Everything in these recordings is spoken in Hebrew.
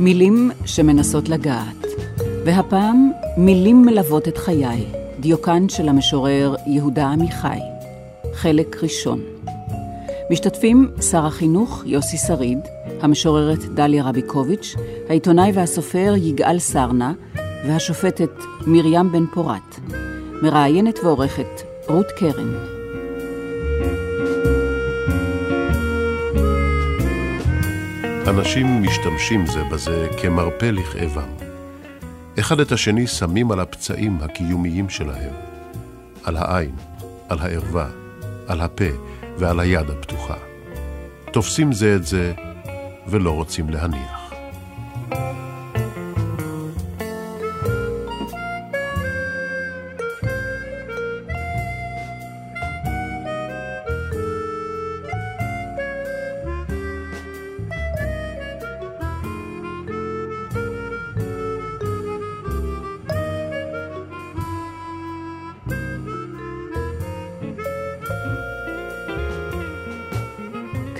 מילים שמנסות לגעת, והפעם מילים מלוות את חיי, דיוקן של המשורר יהודה עמיחי. חלק ראשון. משתתפים שר החינוך יוסי שריד, המשוררת דליה רביקוביץ', העיתונאי והסופר יגאל סרנה והשופטת מרים בן פורת. מראיינת ועורכת רות קרן. אנשים משתמשים זה בזה כמרפא לכאבם. אחד את השני שמים על הפצעים הקיומיים שלהם, על העין, על הערווה, על הפה ועל היד הפתוחה. תופסים זה את זה ולא רוצים להניח.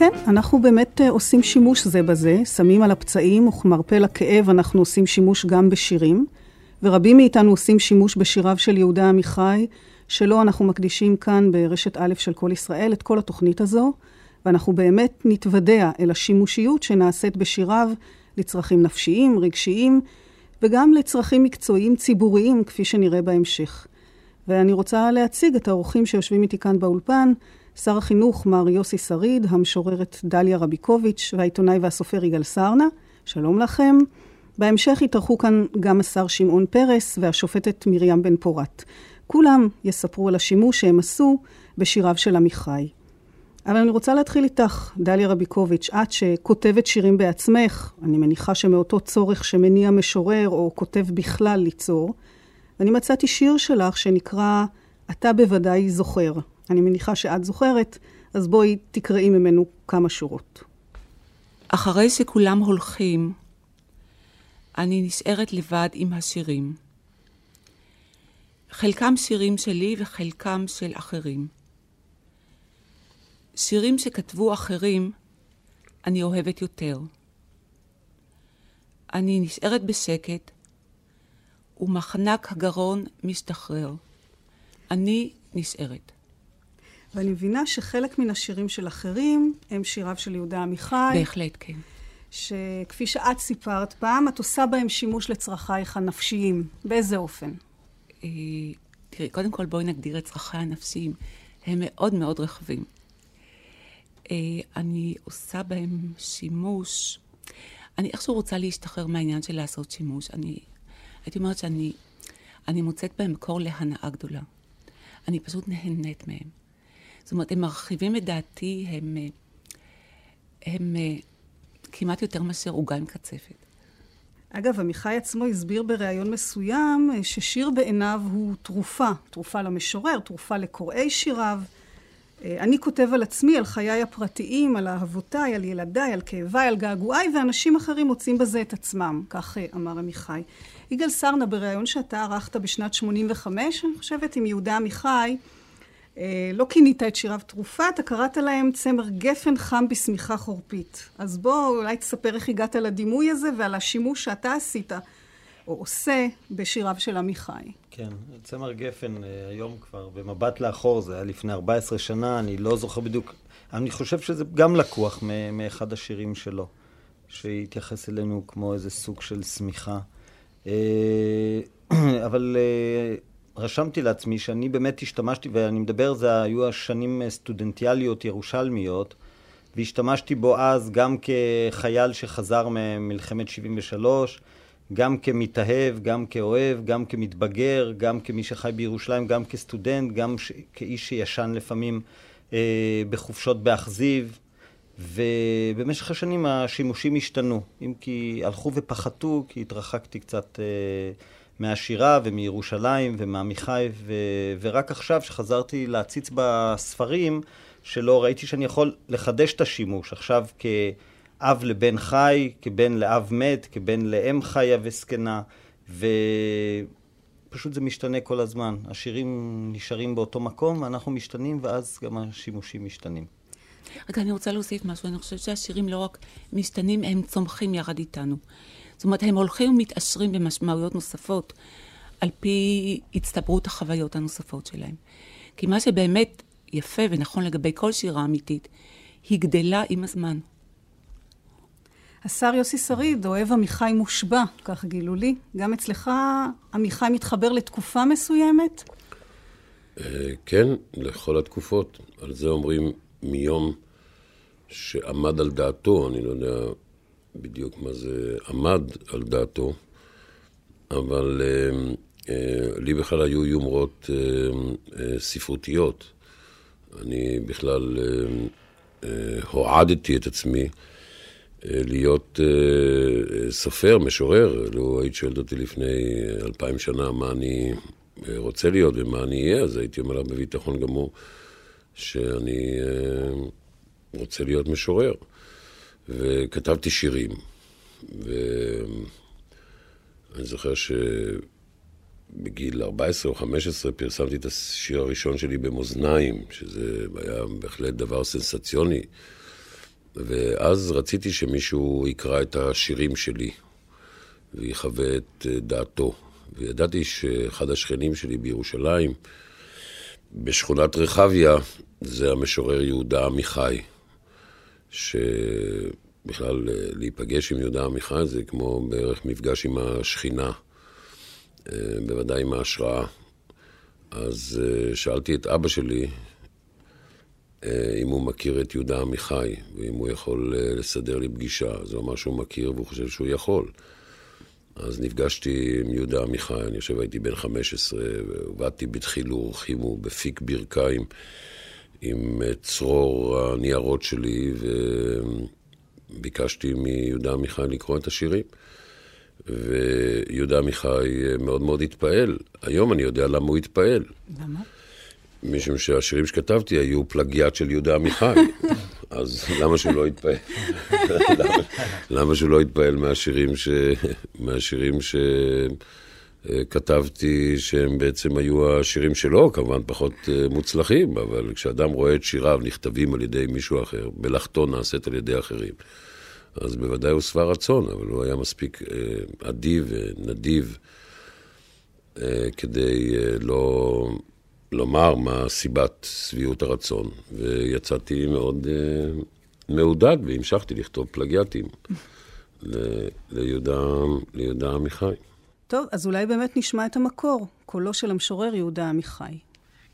כן, אנחנו באמת אה, עושים שימוש זה בזה, שמים על הפצעים וכמרפא לכאב אנחנו עושים שימוש גם בשירים, ורבים מאיתנו עושים שימוש בשיריו של יהודה עמיחי, שלו אנחנו מקדישים כאן ברשת א' של כל ישראל את כל התוכנית הזו, ואנחנו באמת נתוודע אל השימושיות שנעשית בשיריו לצרכים נפשיים, רגשיים, וגם לצרכים מקצועיים ציבוריים, כפי שנראה בהמשך. ואני רוצה להציג את האורחים שיושבים איתי כאן באולפן, שר החינוך מר יוסי שריד, המשוררת דליה רביקוביץ' והעיתונאי והסופר יגאל סרנה. שלום לכם. בהמשך יתארחו כאן גם השר שמעון פרס והשופטת מרים בן פורת. כולם יספרו על השימוש שהם עשו בשיריו של עמיחי. אבל אני רוצה להתחיל איתך, דליה רביקוביץ', את שכותבת שירים בעצמך, אני מניחה שמאותו צורך שמניע משורר או כותב בכלל ליצור, ואני מצאתי שיר שלך שנקרא "אתה בוודאי זוכר". אני מניחה שאת זוכרת, אז בואי תקראי ממנו כמה שורות. אחרי שכולם הולכים, אני נשארת לבד עם השירים. חלקם שירים שלי וחלקם של אחרים. שירים שכתבו אחרים, אני אוהבת יותר. אני נשארת בשקט, ומחנק הגרון משתחרר. אני נשארת. ואני מבינה שחלק מן השירים של אחרים הם שיריו של יהודה עמיחי. בהחלט, כן. שכפי שאת סיפרת פעם, את עושה בהם שימוש לצרכייך הנפשיים. באיזה אופן? אה, תראי, קודם כל בואי נגדיר את צרכיי הנפשיים. הם מאוד מאוד רחבים. אה, אני עושה בהם שימוש, אני איכשהו רוצה להשתחרר מהעניין של לעשות שימוש. אני הייתי אומרת שאני אני מוצאת בהם מקור להנאה גדולה. אני פשוט נהנית מהם. זאת אומרת, הם מרחיבים את דעתי, הם, אה, הם, הם אה, כמעט יותר מאשר עוגה עם קצפת. אגב, עמיחי עצמו הסביר בריאיון מסוים אה, ששיר בעיניו הוא תרופה, תרופה למשורר, תרופה לקוראי שיריו. אני כותב על עצמי, על חיי הפרטיים, על אהבותיי, על ילדיי, על כאביי, על געגועיי, ואנשים אחרים מוצאים בזה את עצמם, כך אמר עמיחי. יגאל סרנה, בריאיון שאתה ערכת בשנת 85, אני חושבת, עם יהודה עמיחי, לא כינית את שיריו תרופה, אתה קראת להם צמר גפן חם בשמיכה חורפית. אז בוא אולי תספר איך הגעת לדימוי הזה ועל השימוש שאתה עשית, או עושה, בשיריו של עמיחי. כן, צמר גפן אה, היום כבר, במבט לאחור, זה היה לפני 14 שנה, אני לא זוכר בדיוק, אני חושב שזה גם לקוח מאחד השירים שלו, שהתייחס אלינו כמו איזה סוג של שמיכה. אה, אבל רשמתי לעצמי שאני באמת השתמשתי, ואני מדבר, זה היו השנים סטודנטיאליות ירושלמיות, והשתמשתי בו אז גם כחייל שחזר ממלחמת 73, גם כמתאהב, גם כאוהב, גם כמתבגר, גם כמי שחי בירושלים, גם כסטודנט, גם ש... כאיש שישן לפעמים אה, בחופשות באכזיב, ובמשך השנים השימושים השתנו, אם כי הלכו ופחתו, כי התרחקתי קצת אה, מהשירה ומירושלים ומעמיחי, ו... ורק עכשיו, שחזרתי להציץ בספרים שלו, ראיתי שאני יכול לחדש את השימוש. עכשיו כאב לבן חי, כבן לאב מת, כבן לאם חיה וזקנה, ופשוט זה משתנה כל הזמן. השירים נשארים באותו מקום, ואנחנו משתנים, ואז גם השימושים משתנים. רגע, אני רוצה להוסיף משהו. אני חושבת שהשירים לא רק משתנים, הם צומחים יחד איתנו. זאת אומרת, הם הולכים ומתעשרים במשמעויות נוספות על פי הצטברות החוויות הנוספות שלהם. כי מה שבאמת יפה ונכון לגבי כל שירה אמיתית, היא גדלה עם הזמן. השר יוסי שריד אוהב עמיחי מושבע, כך גילו לי. גם אצלך עמיחי מתחבר לתקופה מסוימת? אה, כן, לכל התקופות. על זה אומרים מיום שעמד על דעתו, אני לא יודע בדיוק מה זה עמד על דעתו, אבל אה, אה, לי בכלל היו יומרות ספרותיות. אני בכלל הועדתי את עצמי להיות סופר, משורר. לו היית שואלת אותי לפני אלפיים שנה מה אני רוצה להיות ומה אני אהיה, אז הייתי אומר לה בביטחון גמור שאני רוצה להיות משורר. וכתבתי שירים. ואני זוכר שבגיל 14 או 15 פרסמתי את השיר הראשון שלי במאזניים, שזה היה בהחלט דבר סנסציוני. ואז רציתי שמישהו יקרא את השירים שלי ויחווה את דעתו. וידעתי שאחד השכנים שלי בירושלים, בשכונת רחביה, זה המשורר יהודה עמיחי, שבכלל להיפגש עם יהודה עמיחי זה כמו בערך מפגש עם השכינה, אה, בוודאי עם ההשראה. אז אה, שאלתי את אבא שלי אה, אם הוא מכיר את יהודה עמיחי, ואם הוא יכול לסדר לי פגישה. אז הוא אמר שהוא מכיר והוא חושב שהוא יכול. אז נפגשתי עם יהודה עמיחי, אני חושב הייתי בן 15, ועבדתי בדחילו ורחימו, בפיק ברכיים. עם צרור הניירות שלי, וביקשתי מיהודה עמיחי לקרוא את השירים. ויהודה עמיחי מאוד מאוד התפעל. היום אני יודע למה הוא התפעל. למה? משום שהשירים שכתבתי היו פלגיאט של יהודה עמיחי. אז למה שהוא לא יתפעל? למה, למה שהוא לא יתפעל מהשירים ש... מהשירים ש... כתבתי שהם בעצם היו השירים שלו, כמובן פחות אה, מוצלחים, אבל כשאדם רואה את שיריו נכתבים על ידי מישהו אחר, מלאכתו נעשית על ידי אחרים, אז בוודאי הוא שבע רצון, אבל הוא היה מספיק אה, אדיב ונדיב אה, כדי לא לומר מה סיבת שביעות הרצון, ויצאתי מאוד מעודד והמשכתי לכתוב פלגיאטים ליהודה עמיחי. טוב, אז אולי באמת נשמע את המקור, קולו של המשורר יהודה עמיחי.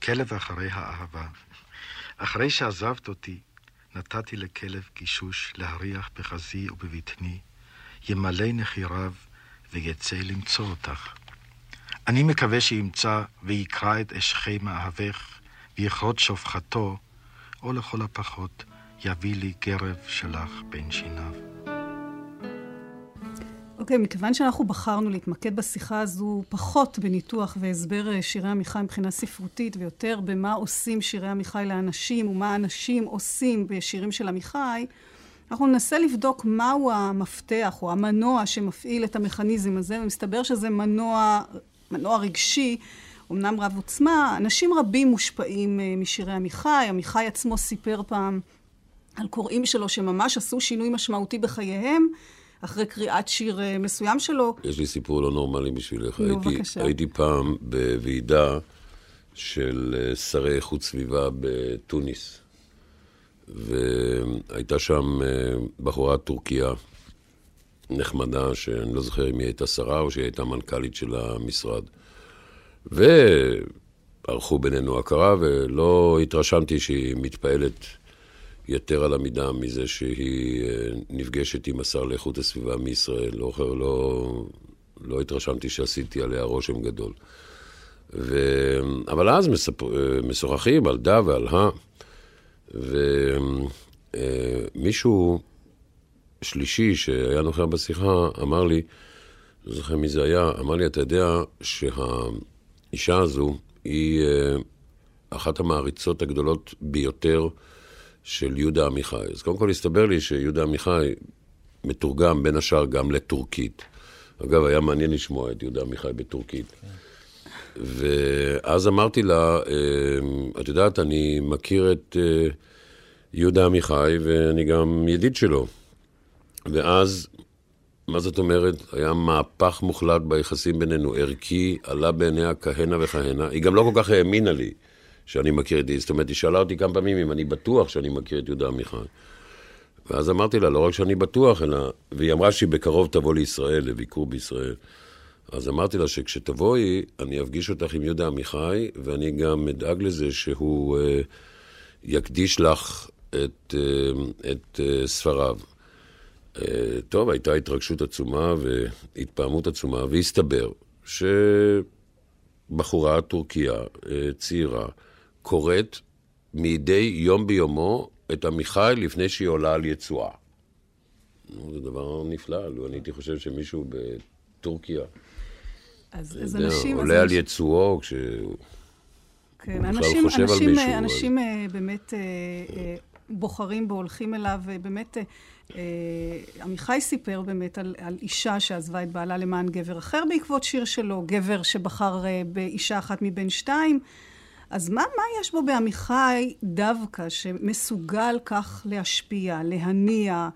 כלב אחרי האהבה. אחרי שעזבת אותי, נתתי לכלב גישוש להריח בחזי ובבטני, ימלא נחיריו ויצא למצוא אותך. אני מקווה שימצא ויקרא את אשכי מאהבך, ויכרות שופחתו, או לכל הפחות יביא לי גרב שלך בין שיניו. אוקיי, okay, מכיוון שאנחנו בחרנו להתמקד בשיחה הזו פחות בניתוח והסבר אה, שירי עמיחי מבחינה ספרותית, ויותר במה עושים שירי עמיחי לאנשים, ומה אנשים עושים בשירים של עמיחי, אנחנו ננסה לבדוק מהו המפתח או המנוע שמפעיל את המכניזם הזה, ומסתבר שזה מנוע, מנוע רגשי, אמנם רב עוצמה. אנשים רבים מושפעים אה, משירי עמיחי. עמיחי עצמו סיפר פעם על קוראים שלו שממש עשו שינוי משמעותי בחייהם. אחרי קריאת שיר אה, מסוים שלו. יש לי סיפור לא נורמלי בשבילך. נו, הייתי, בבקשה. הייתי פעם בוועידה של אה, שרי איכות סביבה בתוניס, והייתה שם אה, בחורה טורקיה נחמדה, שאני לא זוכר אם היא הייתה שרה או שהיא הייתה מנכ"לית של המשרד. וערכו בינינו הכרה, ולא התרשמתי שהיא מתפעלת יתר על המידה מזה שהיא אה, נפגשת עם השר לאיכות הסביבה מישראל. לא, לא, לא התרשמתי שעשיתי עליה רושם גדול. ו... אבל אז מספ... אה, משוחחים על דה ועל הא, ומישהו שלישי שהיה נוכח בשיחה אמר לי, לא זוכר מי זה היה, אמר לי, אתה יודע שהאישה הזו היא אה, אחת המעריצות הגדולות ביותר של יהודה עמיחי. אז קודם כל הסתבר לי שיהודה עמיחי מתורגם בין השאר גם לטורקית. אגב, היה מעניין לשמוע את יהודה עמיחי בטורקית. ואז אמרתי לה, אה, את יודעת, אני מכיר את אה, יהודה עמיחי ואני גם ידיד שלו. ואז, מה זאת אומרת? היה מהפך מוחלט ביחסים בינינו, ערכי, עלה בעיניה כהנה וכהנה. היא גם לא כל כך האמינה לי שאני מכיר את. זאת אומרת, היא שאלה אותי כמה פעמים אם אני בטוח שאני מכיר את יהודה עמיחי. ואז אמרתי לה, לא רק שאני בטוח, אלא... והיא אמרה שהיא בקרוב תבוא לישראל, לביקור בישראל. אז אמרתי לה שכשתבואי, אני אפגיש אותך עם יהודה עמיחי, ואני גם אדאג לזה שהוא uh, יקדיש לך את, uh, את uh, ספריו. Uh, טוב, הייתה התרגשות עצומה והתפעמות עצומה, והסתבר שבחורה טורקיה uh, צעירה קוראת מדי יום ביומו את עמיחי לפני שהיא עולה על יצואה. זה דבר נפלא, לו אני הייתי חושב שמישהו בטורקיה... אז, אז אנשים... עולה אז על יצואו כשהוא כן, אנשים, חושב על אנשים, מישהו, אנשים אה, באמת אה, אה, בוחרים בו, הולכים אליו, אה, עמיחי סיפר באמת על, על אישה שעזבה את בעלה למען גבר אחר בעקבות שיר שלו, גבר שבחר באישה אחת מבין שתיים. אז מה, מה יש בו בעמיחי דווקא שמסוגל כך להשפיע, להניע?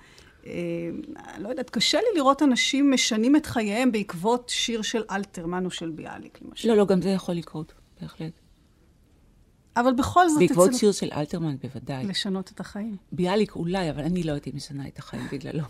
אה, לא יודעת, קשה לי לראות אנשים משנים את חייהם בעקבות שיר של אלתרמן או של ביאליק, למשל. לא, לא, גם זה יכול לקרות, בהחלט. אבל בכל זאת, בעקבות אצל- שיר של אלתרמן, בוודאי. לשנות את החיים. ביאליק אולי, אבל אני לא הייתי משנה את החיים בגללו.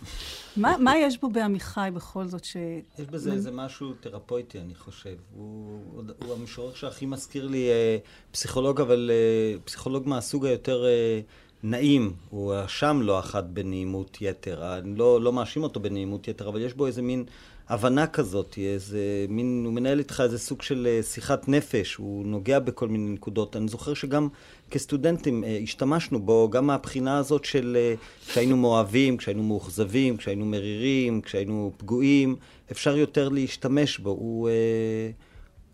מה, מה יש בו בעמיחי בכל זאת ש... יש בזה איזה משהו תרפויטי, אני חושב. הוא, הוא, הוא המשורר שהכי מזכיר לי אה, פסיכולוג, אבל אה, פסיכולוג מהסוג היותר אה, נעים. הוא אשם לא אחת בנעימות יתר. אני לא, לא מאשים אותו בנעימות יתר, אבל יש בו איזה מין הבנה כזאת, איזה מין, הוא מנהל איתך איזה סוג של אה, שיחת נפש, הוא נוגע בכל מיני נקודות. אני זוכר שגם כסטודנטים אה, השתמשנו בו, גם מהבחינה הזאת של אה, כשהיינו מאוהבים, כשהיינו מאוכזבים, כשהיינו מרירים, כשהיינו פגועים, אפשר יותר להשתמש בו. הוא, אה,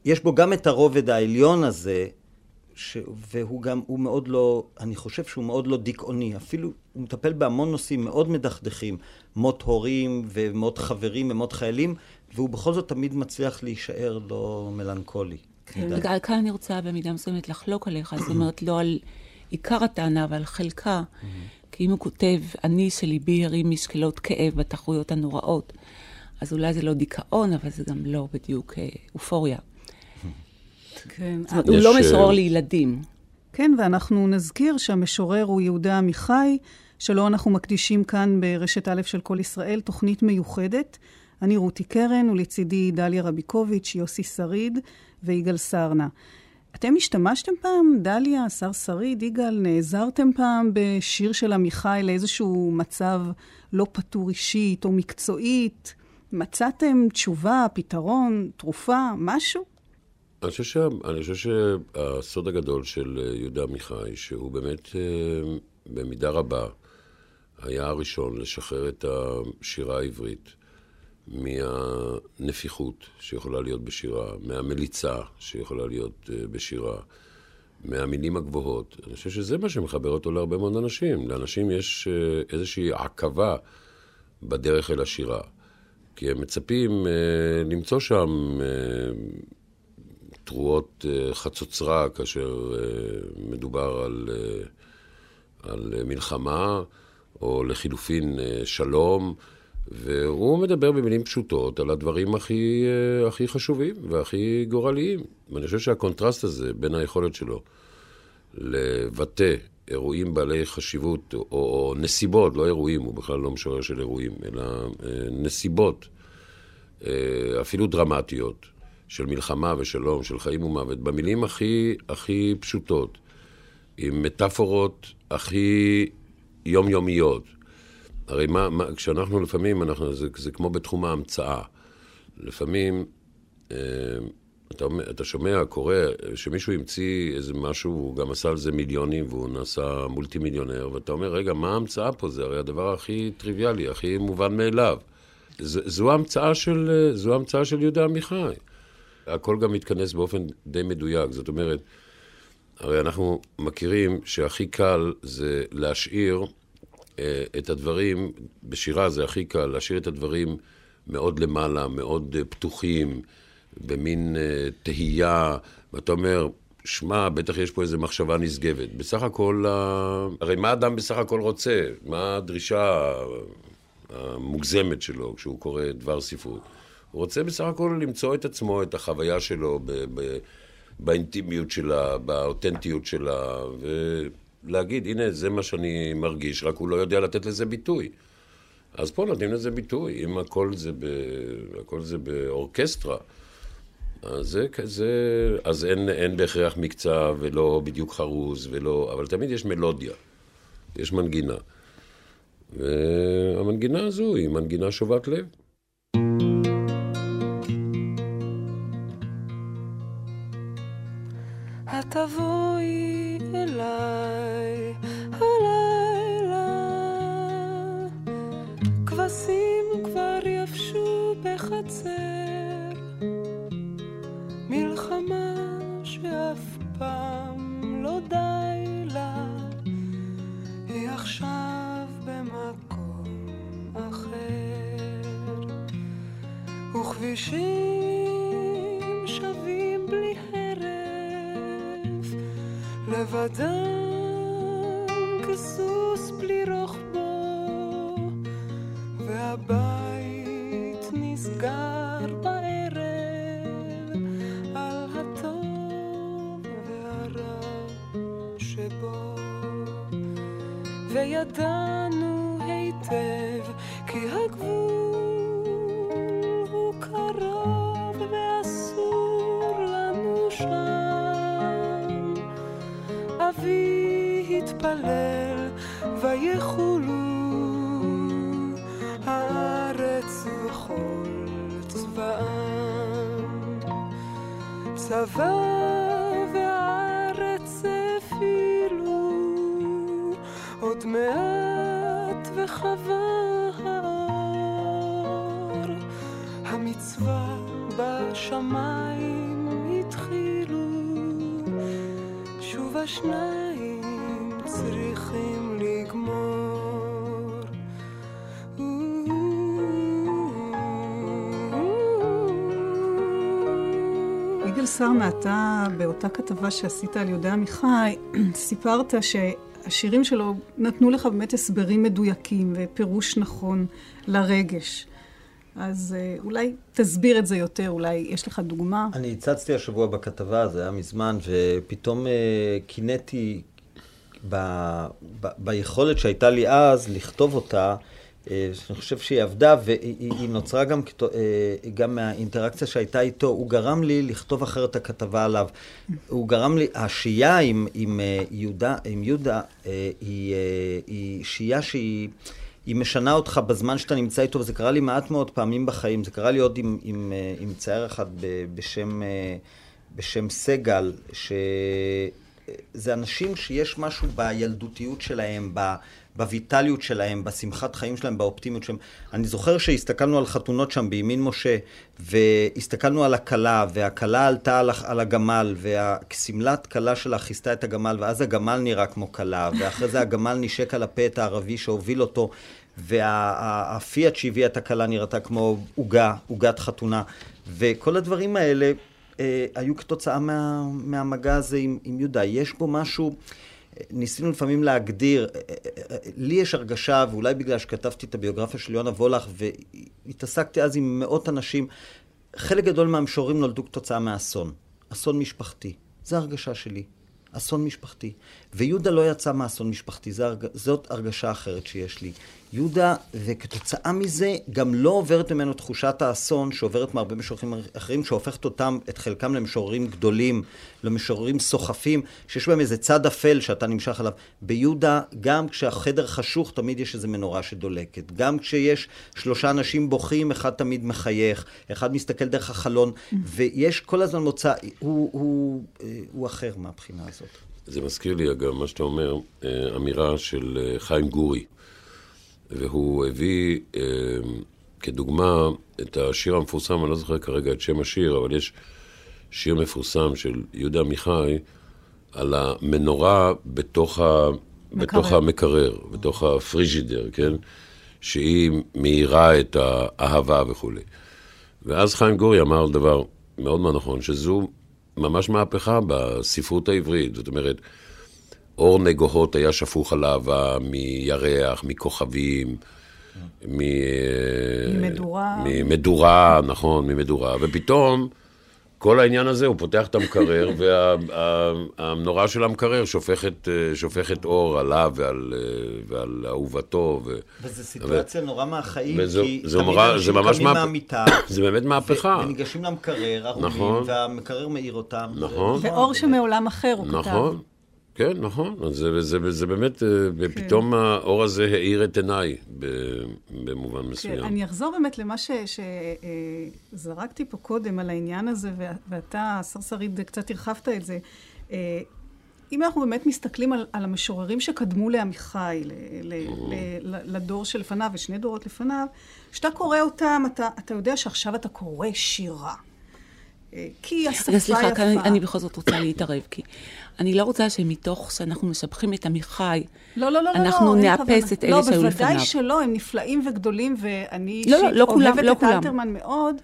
יש בו גם את הרובד העליון הזה, ש... והוא גם, הוא מאוד לא, אני חושב שהוא מאוד לא דיכאוני. אפילו, הוא מטפל בהמון נושאים מאוד מדכדכים, מות הורים ומות חברים ומות חיילים, והוא בכל זאת תמיד מצליח להישאר לא מלנכולי. מדי. רגע, כאן אני רוצה במידה מסוימת לחלוק עליך, זאת אומרת, לא על עיקר הטענה, אבל על חלקה. כי אם הוא כותב, אני שליבי הרים משקלות כאב בתחרויות הנוראות, אז אולי זה לא דיכאון, אבל זה גם לא בדיוק אה, אופוריה. כן, זאת אומרת, הוא יש, לא אה, משורר לילדים. כן, ואנחנו נזכיר שהמשורר הוא יהודה עמיחי, שלו אנחנו מקדישים כאן ברשת א' של כל ישראל, תוכנית מיוחדת. אני רותי קרן, ולצידי דליה רביקוביץ', יוסי שריד ויגאל סרנה. אתם השתמשתם פעם, דליה, השר שריד, יגאל, נעזרתם פעם בשיר של עמיחי לאיזשהו מצב לא פתור אישית או מקצועית? מצאתם תשובה, פתרון, תרופה, משהו? אני חושב, שה, אני חושב שהסוד הגדול של אה, יהודה עמיחי, שהוא באמת אה, במידה רבה היה הראשון לשחרר את השירה העברית מהנפיחות שיכולה להיות בשירה, מהמליצה שיכולה להיות אה, בשירה, מהמילים הגבוהות. אני חושב שזה מה שמחבר אותו להרבה מאוד אנשים. לאנשים יש איזושהי עכבה בדרך אל השירה. כי הם מצפים אה, למצוא שם אה, תרועות אה, חצוצרה כאשר אה, מדובר על, אה, על מלחמה, או לחילופין שלום, והוא מדבר במילים פשוטות על הדברים הכי, הכי חשובים והכי גורליים. ואני חושב שהקונטרסט הזה בין היכולת שלו לבטא אירועים בעלי חשיבות, או, או נסיבות, לא אירועים, הוא בכלל לא משורר של אירועים, אלא נסיבות, אפילו דרמטיות, של מלחמה ושלום, של חיים ומוות, במילים הכי, הכי פשוטות, עם מטאפורות הכי יומיומיות. הרי מה, מה, כשאנחנו לפעמים, אנחנו, זה, זה כמו בתחום ההמצאה. לפעמים אה, אתה, אתה שומע, קורא, שמישהו המציא איזה משהו, הוא גם עשה על זה מיליונים והוא נעשה מולטי מיליונר, ואתה אומר, רגע, מה ההמצאה פה? זה הרי הדבר הכי טריוויאלי, הכי מובן מאליו. ז, זו ההמצאה של, ההמצאה של יהודה עמיחי. הכל גם מתכנס באופן די מדויק, זאת אומרת, הרי אנחנו מכירים שהכי קל זה להשאיר אה, את הדברים, בשירה זה הכי קל, להשאיר את הדברים מאוד למעלה, מאוד אה, פתוחים, במין אה, תהייה, ואתה אומר, שמע, בטח יש פה איזו מחשבה נשגבת. בסך הכל, הרי מה אדם בסך הכל רוצה? מה הדרישה המוגזמת שלו כשהוא קורא דבר ספרות? הוא רוצה בסך הכל למצוא את עצמו, את החוויה שלו ב- ב- באינטימיות שלה, באותנטיות שלה, ולהגיד, הנה, זה מה שאני מרגיש, רק הוא לא יודע לתת לזה ביטוי. אז פה נותנים לזה ביטוי, אם הכל זה, ב... הכל זה באורקסטרה, אז, זה, זה, אז אין, אין בהכרח מקצע ולא בדיוק חרוז, ולא, אבל תמיד יש מלודיה, יש מנגינה. והמנגינה הזו היא מנגינה שובת לב. תבואי אליי הלילה. כבשים כבר יבשו בחצר מלחמה שאף פעם לא די לה. היא עכשיו במקום אחר וכבישים לבדם כסוס בלי רוחבו והבית נסגר בערב על הטוב והרע שבו. וידענו היטב אבי התפלל ויחולו הארץ וכל צבאם. צבא והארץ הפעילו עוד מעט האור המצווה בשמיים התחילו שוב השניים צריכים לגמור יגאל סרנה, אתה באותה כתבה שעשית על יהודה עמיחי, סיפרת שהשירים שלו נתנו לך באמת הסברים מדויקים ופירוש נכון לרגש. אז אה, אולי תסביר את זה יותר, אולי יש לך דוגמה? אני הצצתי השבוע בכתבה, זה היה מזמן, ופתאום אה, קינאתי ב, ב, ביכולת שהייתה לי אז לכתוב אותה, אה, אני חושב שהיא עבדה, והיא נוצרה גם, אה, גם מהאינטראקציה שהייתה איתו. הוא גרם לי לכתוב אחרת את הכתבה עליו. הוא גרם לי, השהייה עם, עם, אה, יהודה, עם יהודה היא, היא שהייה שהיא... היא משנה אותך בזמן שאתה נמצא איתו, וזה קרה לי מעט מאוד פעמים בחיים. זה קרה לי עוד עם, עם, עם צייר אחד בשם, בשם סגל, שזה אנשים שיש משהו בילדותיות שלהם, ב... בויטליות שלהם, בשמחת חיים שלהם, באופטימיות שלהם. אני זוכר שהסתכלנו על חתונות שם בימין משה, והסתכלנו על הכלה, והכלה עלתה על, על הגמל, והשמלת כלה שלה כיסתה את הגמל, ואז הגמל נראה כמו כלה, ואחרי זה הגמל נשק על הפה את הערבי שהוביל אותו, והפיאט שהביא את הכלה נראתה כמו עוגה, עוגת חתונה. וכל הדברים האלה אה, היו כתוצאה מה, מהמגע הזה עם, עם יהודה. יש בו משהו... ניסינו לפעמים להגדיר, לי יש הרגשה, ואולי בגלל שכתבתי את הביוגרפיה של יונה וולך, והתעסקתי אז עם מאות אנשים, חלק גדול מהמשוררים נולדו כתוצאה מאסון, אסון משפחתי. זו הרגשה שלי. אסון משפחתי. ויהודה לא יצא מאסון משפחתי. זאת הרגשה אחרת שיש לי. יהודה, וכתוצאה מזה, גם לא עוברת ממנו תחושת האסון שעוברת מהרבה משוררים אחרים, שהופכת אותם, את חלקם למשוררים גדולים, למשוררים סוחפים, שיש בהם איזה צד אפל שאתה נמשך עליו. ביהודה, גם כשהחדר חשוך, תמיד יש איזו מנורה שדולקת. גם כשיש שלושה אנשים בוכים, אחד תמיד מחייך, אחד מסתכל דרך החלון, ויש כל הזמן מוצא, הוא, הוא, אה, הוא אחר מהבחינה הזאת. זה מזכיר לי, אגב, מה שאתה אומר, אה, אמירה של אה, חיים גורי. והוא הביא אה, כדוגמה את השיר המפורסם, אני לא זוכר כרגע את שם השיר, אבל יש שיר מפורסם של יהודה עמיחי על המנורה בתוך, ה, בתוך המקרר, בתוך הפריג'ידר, כן? שהיא מאירה את האהבה וכולי. ואז חיים גורי אמר דבר מאוד מאוד נכון, שזו ממש מהפכה בספרות העברית. זאת אומרת, אור נגוהות היה שפוך על אהבה מירח, מכוכבים, מ... ממדורה. ממדורה, נכון, ממדורה. ופתאום כל העניין הזה, הוא פותח את המקרר, והמנורה של המקרר שופכת, שופכת אור עליו ועל, ועל אהובתו. ו... וזו סיטואציה ו... נורא מהחיים, וזה, כי זה תמיד מורה, אנשים זה ממש קמים מה... מהמיטה, זה באמת מהפכה. ו- וניגשים למקרר, ארומים, נכון. והמקרר מאיר אותם. נכון. נכון, ואור. שמעולם אחר, הוא כתב. נכון, כן, נכון. אז זה, זה, זה באמת, אה, כן. פתאום האור הזה האיר את עיניי במובן כן, מסוים. אני אחזור באמת למה שזרקתי פה קודם על העניין הזה, ואתה, השר שריד, קצת הרחבת את זה. אה, אם אנחנו באמת מסתכלים על, על המשוררים שקדמו לעמיחי, ל, ל, ל, ל, לדור שלפניו ושני דורות לפניו, כשאתה קורא אותם, אתה, אתה יודע שעכשיו אתה קורא שירה. אה, כי השפה רגע, סליחה, יפה. כאן אני, אני בכל זאת רוצה להתערב, כי אני לא רוצה שמתוך שאנחנו משבחים את עמיחי, לא, לא, לא, לא, אנחנו לא, נאפס. את אלה שהיו לא, לפניו. בוודאי שלא, הם נפלאים וגדולים, ואני לא, לא, לא כולם, אוהבת לא את כולם. אלתרמן מאוד,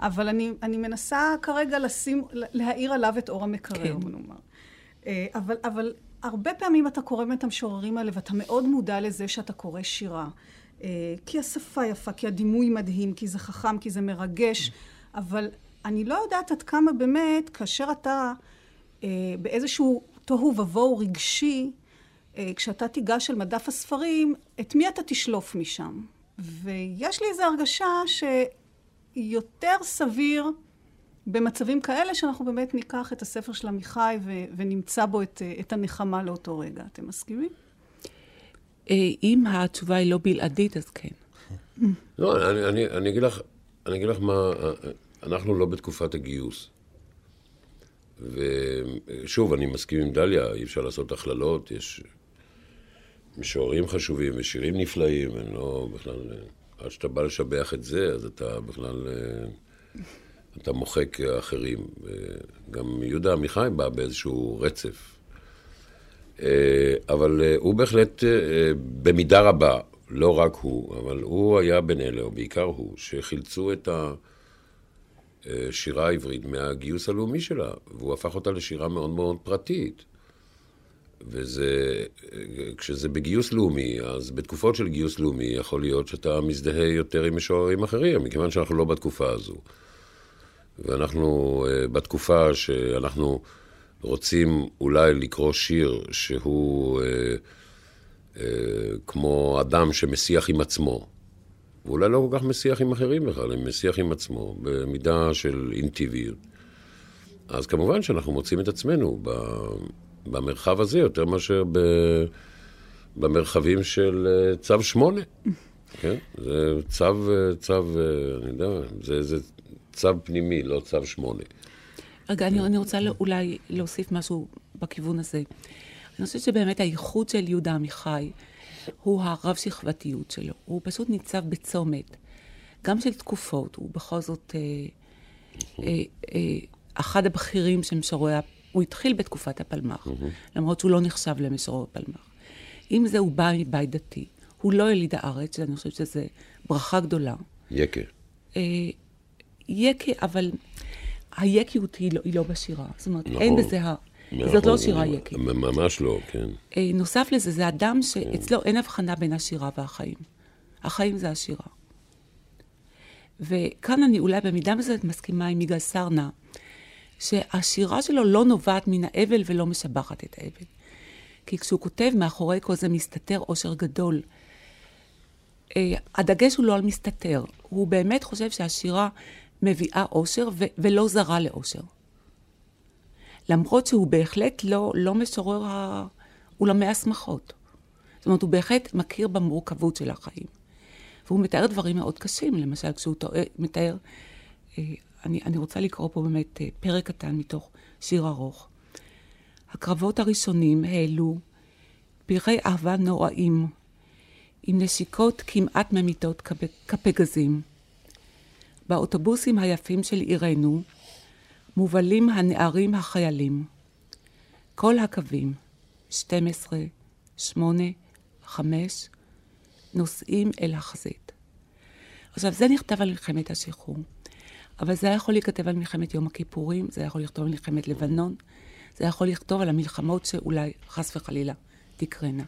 אבל אני, אני מנסה כרגע לשים, להאיר עליו את אור המקרר, כן. נאמר. אה, אבל, אבל הרבה פעמים אתה קורא את המשוררים האלה, ואתה מאוד מודע לזה שאתה קורא שירה. אה, כי השפה יפה, כי הדימוי מדהים, כי זה חכם, כי זה מרגש, אבל אני לא יודעת עד כמה באמת, כאשר אתה אה, באיזשהו תוהו ובוהו רגשי, אה, כשאתה תיגש אל מדף הספרים, את מי אתה תשלוף משם? ויש לי איזו הרגשה שיותר סביר במצבים כאלה שאנחנו באמת ניקח את הספר של עמיחי ו- ונמצא בו את, אה, את הנחמה לאותו רגע. אתם מסכימים? אה, אם התשובה היא לא בלעדית, אז כן. לא, אני, אני, אני, אגיד לך, אני אגיד לך מה, אנחנו לא בתקופת הגיוס. ושוב, אני מסכים עם דליה, אי אפשר לעשות הכללות, יש משוררים חשובים ושירים נפלאים, אני לא בכלל... עד שאתה בא לשבח את זה, אז אתה בכלל... אתה מוחק אחרים. גם יהודה עמיחי בא באיזשהו רצף. אבל הוא בהחלט, במידה רבה, לא רק הוא, אבל הוא היה בין אלה, או בעיקר הוא, שחילצו את השירה העברית מהגיוס הלאומי שלה, והוא הפך אותה לשירה מאוד מאוד פרטית. וזה, כשזה בגיוס לאומי, אז בתקופות של גיוס לאומי יכול להיות שאתה מזדהה יותר עם משוררים אחרים, מכיוון שאנחנו לא בתקופה הזו. ואנחנו uh, בתקופה שאנחנו רוצים אולי לקרוא שיר שהוא uh, uh, כמו אדם שמסיח עם עצמו. ואולי לא כל כך מסיח עם אחרים בכלל, הוא מסיח עם עצמו במידה של אינטיביות. אז כמובן שאנחנו מוצאים את עצמנו במרחב הזה יותר מאשר ב, במרחבים של uh, צו שמונה. כן? זה צו, צו, אני יודע, זה, זה צו פנימי, לא צו שמונה. רגע, אני, אני רוצה לא- אולי להוסיף משהו בכיוון הזה. אני חושבת שבאמת הייחוד של יהודה עמיחי הוא הרב-שכבתיות שלו. הוא פשוט ניצב בצומת, גם של תקופות. הוא בכל זאת אה, אה, אה, אחד הבכירים של משוררי... ה- הוא התחיל בתקופת הפלמ"ח, למרות שהוא לא נחשב למשורר הפלמ"ח. עם זה הוא בא מבית דתי. הוא לא יליד הארץ, שאני חושבת שזו ברכה גדולה. יקה. אה, יקה, אבל היקיות היא לא, היא לא בשירה. זאת אומרת, נכון. אין בזה ה... זאת לא שירה יקית. ממש לא, כן. אה, נוסף לזה, זה אדם שאצלו אין הבחנה בין השירה והחיים. החיים זה השירה. וכאן אני אולי במידה מסוימת מסכימה עם יגאל סרנה, שהשירה שלו לא נובעת מן האבל ולא משבחת את האבל. כי כשהוא כותב, מאחורי כל זה מסתתר אושר גדול. אה, הדגש הוא לא על מסתתר, הוא באמת חושב שהשירה מביאה אושר ולא זרה לאושר. למרות שהוא בהחלט לא, לא משורר אולמי השמחות. זאת אומרת, הוא בהחלט מכיר במורכבות של החיים. והוא מתאר דברים מאוד קשים, למשל, כשהוא תואר, מתאר, אה, אני, אני רוצה לקרוא פה באמת אה, פרק קטן מתוך שיר ארוך. הקרבות הראשונים העלו פרחי אהבה נוראים, עם נשיקות כמעט ממיתות כפ- כפגזים. באוטובוסים היפים של עירנו מובלים הנערים החיילים. כל הקווים, 12, 8, 5, נוסעים אל החזית. עכשיו, זה נכתב על מלחמת השחרור, אבל זה יכול להיכתב על מלחמת יום הכיפורים, זה יכול לכתוב על מלחמת לבנון, זה יכול לכתוב על המלחמות שאולי, חס וחלילה, תקרנה.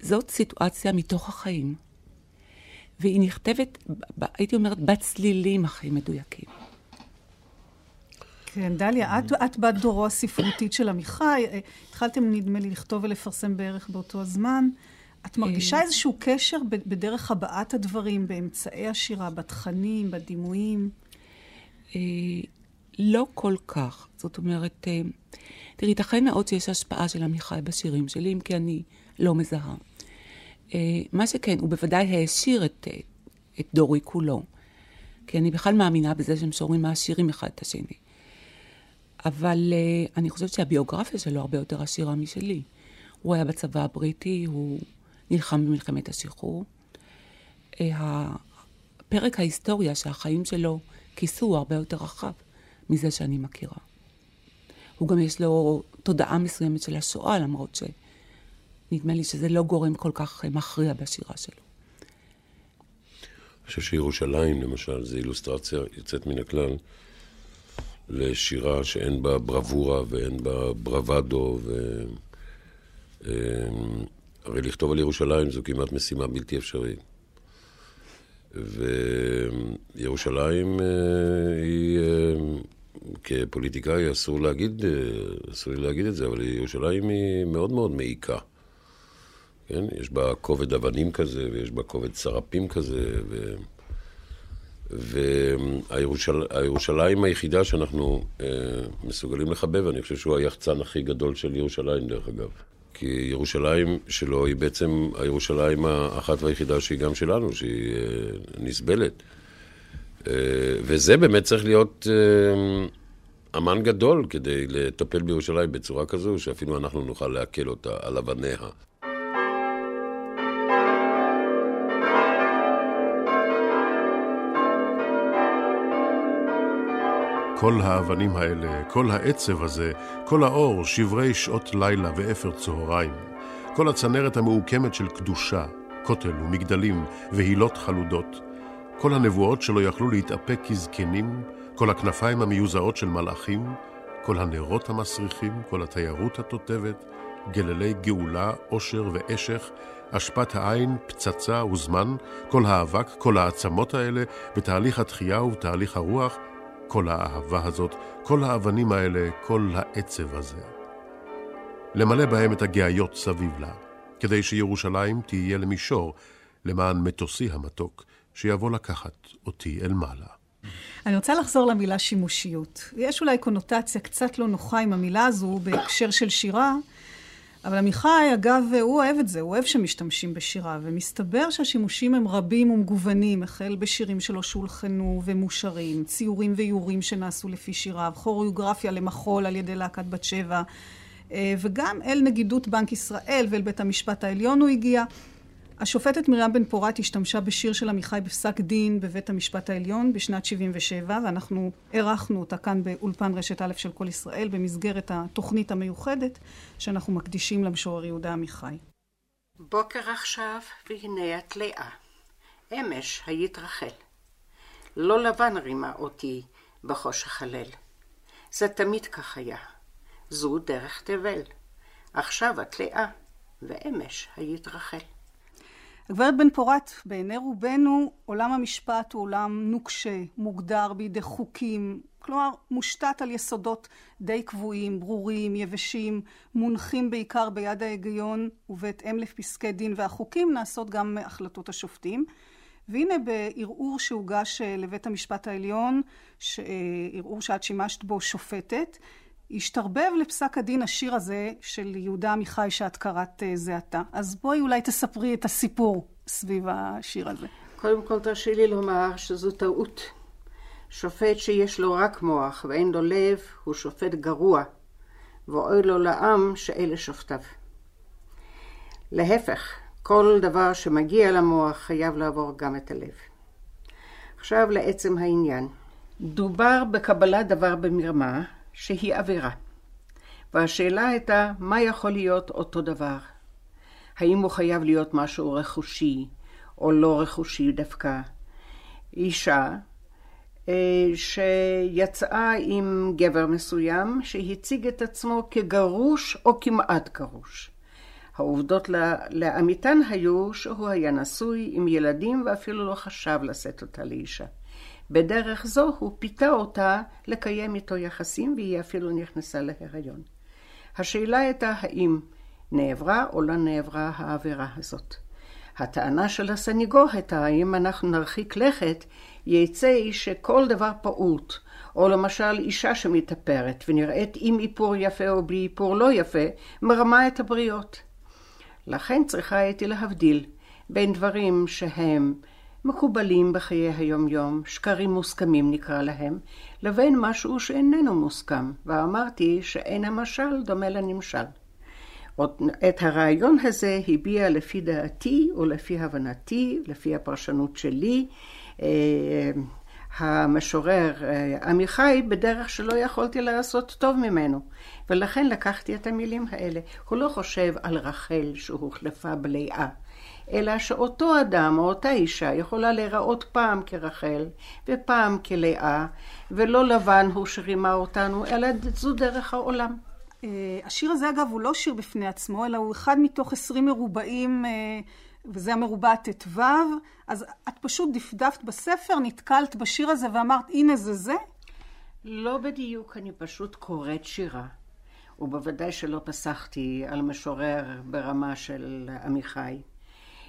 זאת סיטואציה מתוך החיים, והיא נכתבת, הייתי אומרת, בצלילים הכי מדויקים. כן, דליה, את, את בת דורו הספרותית של עמיחי, אה, התחלתם נדמה לי לכתוב ולפרסם בערך באותו הזמן. את מרגישה אה. איזשהו קשר בדרך הבעת הדברים, באמצעי השירה, בתכנים, בדימויים? אה, לא כל כך. זאת אומרת, תראי, ייתכן מאוד שיש השפעה של עמיחי בשירים שלי, אם כי אני לא מזהה. מה שכן, הוא בוודאי העשיר את, את דורי כולו. כי אני בכלל מאמינה בזה שהם שורים מעשירים אחד את השני. אבל אה, אני חושבת שהביוגרפיה שלו הרבה יותר עשירה משלי. הוא היה בצבא הבריטי, הוא נלחם במלחמת השחרור. אה, הפרק ההיסטוריה שהחיים שלו כיסו הוא הרבה יותר רחב מזה שאני מכירה. הוא גם יש לו תודעה מסוימת של השואה, למרות שנדמה לי שזה לא גורם כל כך אה, מכריע בשירה שלו. אני חושב שירושלים, למשל, זו אילוסטרציה יוצאת מן הכלל לשירה שאין בה ברבורה ואין בה ברוואדו, ו... אמ, הרי לכתוב על ירושלים זו כמעט משימה בלתי אפשרית. וירושלים אה, היא, אה, כפוליטיקאי אסור להגיד, אה, אסור לי להגיד את זה, אבל ירושלים היא מאוד מאוד מעיקה. כן? יש בה כובד אבנים כזה, ויש בה כובד שרפים כזה, ו... והירושלים היחידה שאנחנו אה, מסוגלים לחבב, אני חושב שהוא היחצן הכי גדול של ירושלים, דרך אגב. כי ירושלים שלו היא בעצם הירושלים האחת והיחידה שהיא גם שלנו, שהיא אה, נסבלת. אה, וזה באמת צריך להיות אה, אמן גדול כדי לטפל בירושלים בצורה כזו, שאפילו אנחנו נוכל לעכל אותה על אבניה. כל האבנים האלה, כל העצב הזה, כל האור, שברי שעות לילה ואפר צהריים, כל הצנרת המעוקמת של קדושה, כותל ומגדלים והילות חלודות, כל הנבואות שלא יכלו להתאפק כזקנים, כל הכנפיים המיוזעות של מלאכים, כל הנרות המסריחים, כל התיירות התותבת, גללי גאולה, עושר ואשך, השפעת העין, פצצה וזמן, כל האבק, כל העצמות האלה, בתהליך התחייה ובתהליך הרוח, כל האהבה הזאת, כל האבנים האלה, כל העצב הזה. למלא בהם את הגאיות סביב לה, כדי שירושלים תהיה למישור, למען מטוסי המתוק, שיבוא לקחת אותי אל מעלה. אני רוצה לחזור למילה שימושיות. יש אולי קונוטציה קצת לא נוחה עם המילה הזו בהקשר של שירה, אבל עמיחי, אגב, הוא אוהב את זה, הוא אוהב שמשתמשים בשירה, ומסתבר שהשימושים הם רבים ומגוונים, החל בשירים שלו שהולחנו ומושרים, ציורים ואיורים שנעשו לפי שיריו, כוריאוגרפיה למחול על ידי להקת בת שבע, אה, וגם אל נגידות בנק ישראל ואל בית המשפט העליון הוא הגיע. השופטת מרים בן פורת השתמשה בשיר של עמיחי בפסק דין בבית המשפט העליון בשנת 77, ואנחנו אירחנו אותה כאן באולפן רשת א' של כל ישראל במסגרת התוכנית המיוחדת שאנחנו מקדישים למשורר יהודה עמיחי. בוקר עכשיו, והנה את לאה. אמש היית רחל. לא לבן רימה אותי בחושך הליל. זה תמיד כך היה. זו דרך תבל. עכשיו את לאה, ואמש היית רחל. הגברת בן פורת, בעיני רובנו עולם המשפט הוא עולם נוקשה, מוגדר בידי חוקים, כלומר, מושתת על יסודות די קבועים, ברורים, יבשים, מונחים בעיקר ביד ההיגיון, ובהתאם לפסקי דין והחוקים נעשות גם החלטות השופטים. והנה בערעור שהוגש לבית המשפט העליון, ערעור שאת שימשת בו שופטת, השתרבב לפסק הדין השיר הזה של יהודה עמיחי שאת קראת זה עתה. אז בואי אולי תספרי את הסיפור סביב השיר הזה. קודם כל תרשי לי לומר שזו טעות. שופט שיש לו רק מוח ואין לו לב הוא שופט גרוע, ואוי לו לעם שאלה שופטיו. להפך, כל דבר שמגיע למוח חייב לעבור גם את הלב. עכשיו לעצם העניין. דובר בקבלת דבר במרמה שהיא עבירה. והשאלה הייתה, מה יכול להיות אותו דבר? האם הוא חייב להיות משהו רכושי, או לא רכושי דווקא? אישה אה, שיצאה עם גבר מסוים שהציג את עצמו כגרוש או כמעט גרוש. העובדות לאמיתן היו שהוא היה נשוי עם ילדים ואפילו לא חשב לשאת אותה לאישה. בדרך זו הוא פיתה אותה לקיים איתו יחסים והיא אפילו נכנסה להיריון. השאלה הייתה האם נעברה או לא נעברה העבירה הזאת. הטענה של הסניגור הייתה אם אנחנו נרחיק לכת יצא שכל דבר פעוט, או למשל אישה שמתאפרת ונראית עם איפור יפה או בלי איפור לא יפה, מרמה את הבריות. לכן צריכה הייתי להבדיל בין דברים שהם מקובלים בחיי היום-יום, שקרים מוסכמים נקרא להם, לבין משהו שאיננו מוסכם, ואמרתי שאין המשל דומה לנמשל. את הרעיון הזה הביע לפי דעתי ולפי הבנתי, לפי הפרשנות שלי, אה, המשורר אה, עמיחי בדרך שלא יכולתי לעשות טוב ממנו. ולכן לקחתי את המילים האלה. הוא לא חושב על רחל שהוחלפה בלאה, אלא שאותו אדם או אותה אישה יכולה להיראות פעם כרחל ופעם כלאה, ולא לבן הוא שרימה אותנו, אלא זו דרך העולם. אה, השיר הזה אגב הוא לא שיר בפני עצמו, אלא הוא אחד מתוך עשרים מרובעים, אה, וזה המרובע ט"ו, אז את פשוט דפדפת בספר, נתקלת בשיר הזה ואמרת, הנה זה זה? לא בדיוק, אני פשוט קוראת שירה. ובוודאי שלא פסחתי על משורר ברמה של עמיחי.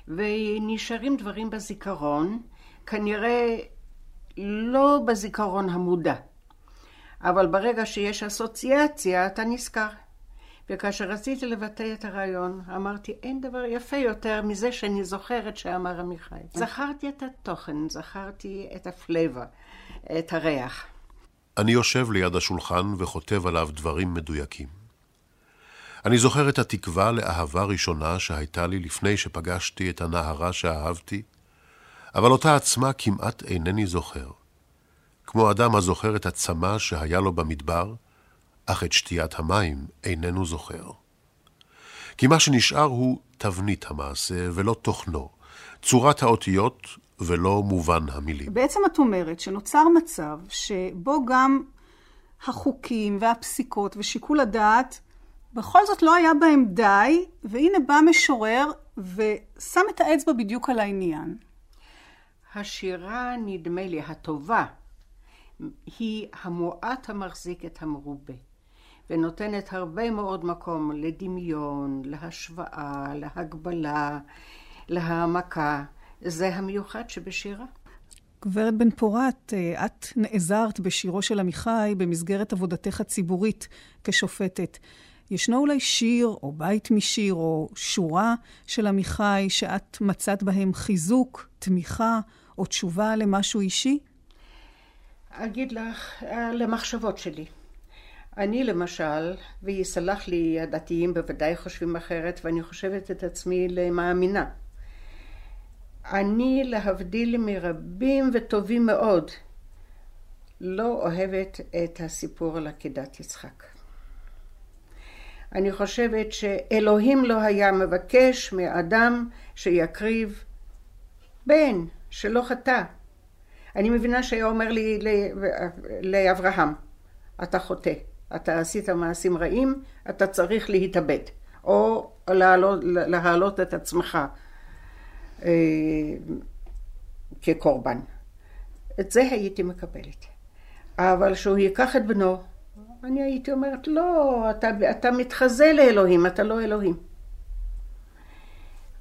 ונשארים דברים בזיכרון, כנראה לא בזיכרון המודע. אבל ברגע שיש אסוציאציה, אתה נזכר. וכאשר רציתי לבטא את הרעיון, אמרתי, אין דבר יפה יותר מזה שאני זוכרת שאמר עמיחי. זכרתי את התוכן, זכרתי את הפלבה, את הריח. אני יושב ליד השולחן וכותב עליו דברים מדויקים. אני זוכר את התקווה לאהבה ראשונה שהייתה לי לפני שפגשתי את הנערה שאהבתי, אבל אותה עצמה כמעט אינני זוכר. כמו אדם הזוכר את הצמא שהיה לו במדבר, אך את שתיית המים איננו זוכר. כי מה שנשאר הוא תבנית המעשה ולא תוכנו, צורת האותיות ולא מובן המילים. בעצם את אומרת שנוצר מצב שבו גם החוקים והפסיקות ושיקול הדעת, בכל זאת לא היה בהם די, והנה בא משורר ושם את האצבע בדיוק על העניין. השירה, נדמה לי, הטובה, היא המועט המחזיק את המרובה, ונותנת הרבה מאוד מקום לדמיון, להשוואה, להגבלה, להעמקה. זה המיוחד שבשירה. גברת בן פורת, אה, את נעזרת בשירו של עמיחי במסגרת עבודתך הציבורית כשופטת. ישנו אולי שיר, או בית משיר, או שורה של עמיחי שאת מצאת בהם חיזוק, תמיכה, או תשובה למשהו אישי? אגיד לך, אה, למחשבות שלי. אני למשל, ויסלח לי הדתיים בוודאי חושבים אחרת, ואני חושבת את עצמי למאמינה. אני, להבדיל מרבים וטובים מאוד, לא אוהבת את הסיפור על עקדת יצחק. אני חושבת שאלוהים לא היה מבקש מאדם שיקריב בן שלא חטא. אני מבינה שהיה אומר לי לאברהם, אתה חוטא, אתה עשית מעשים רעים, אתה צריך להתאבד, או להעלות, להעלות את עצמך אה, כקורבן. את זה הייתי מקבלת. אבל שהוא ייקח את בנו, אני הייתי אומרת, לא, אתה, אתה מתחזה לאלוהים, אתה לא אלוהים.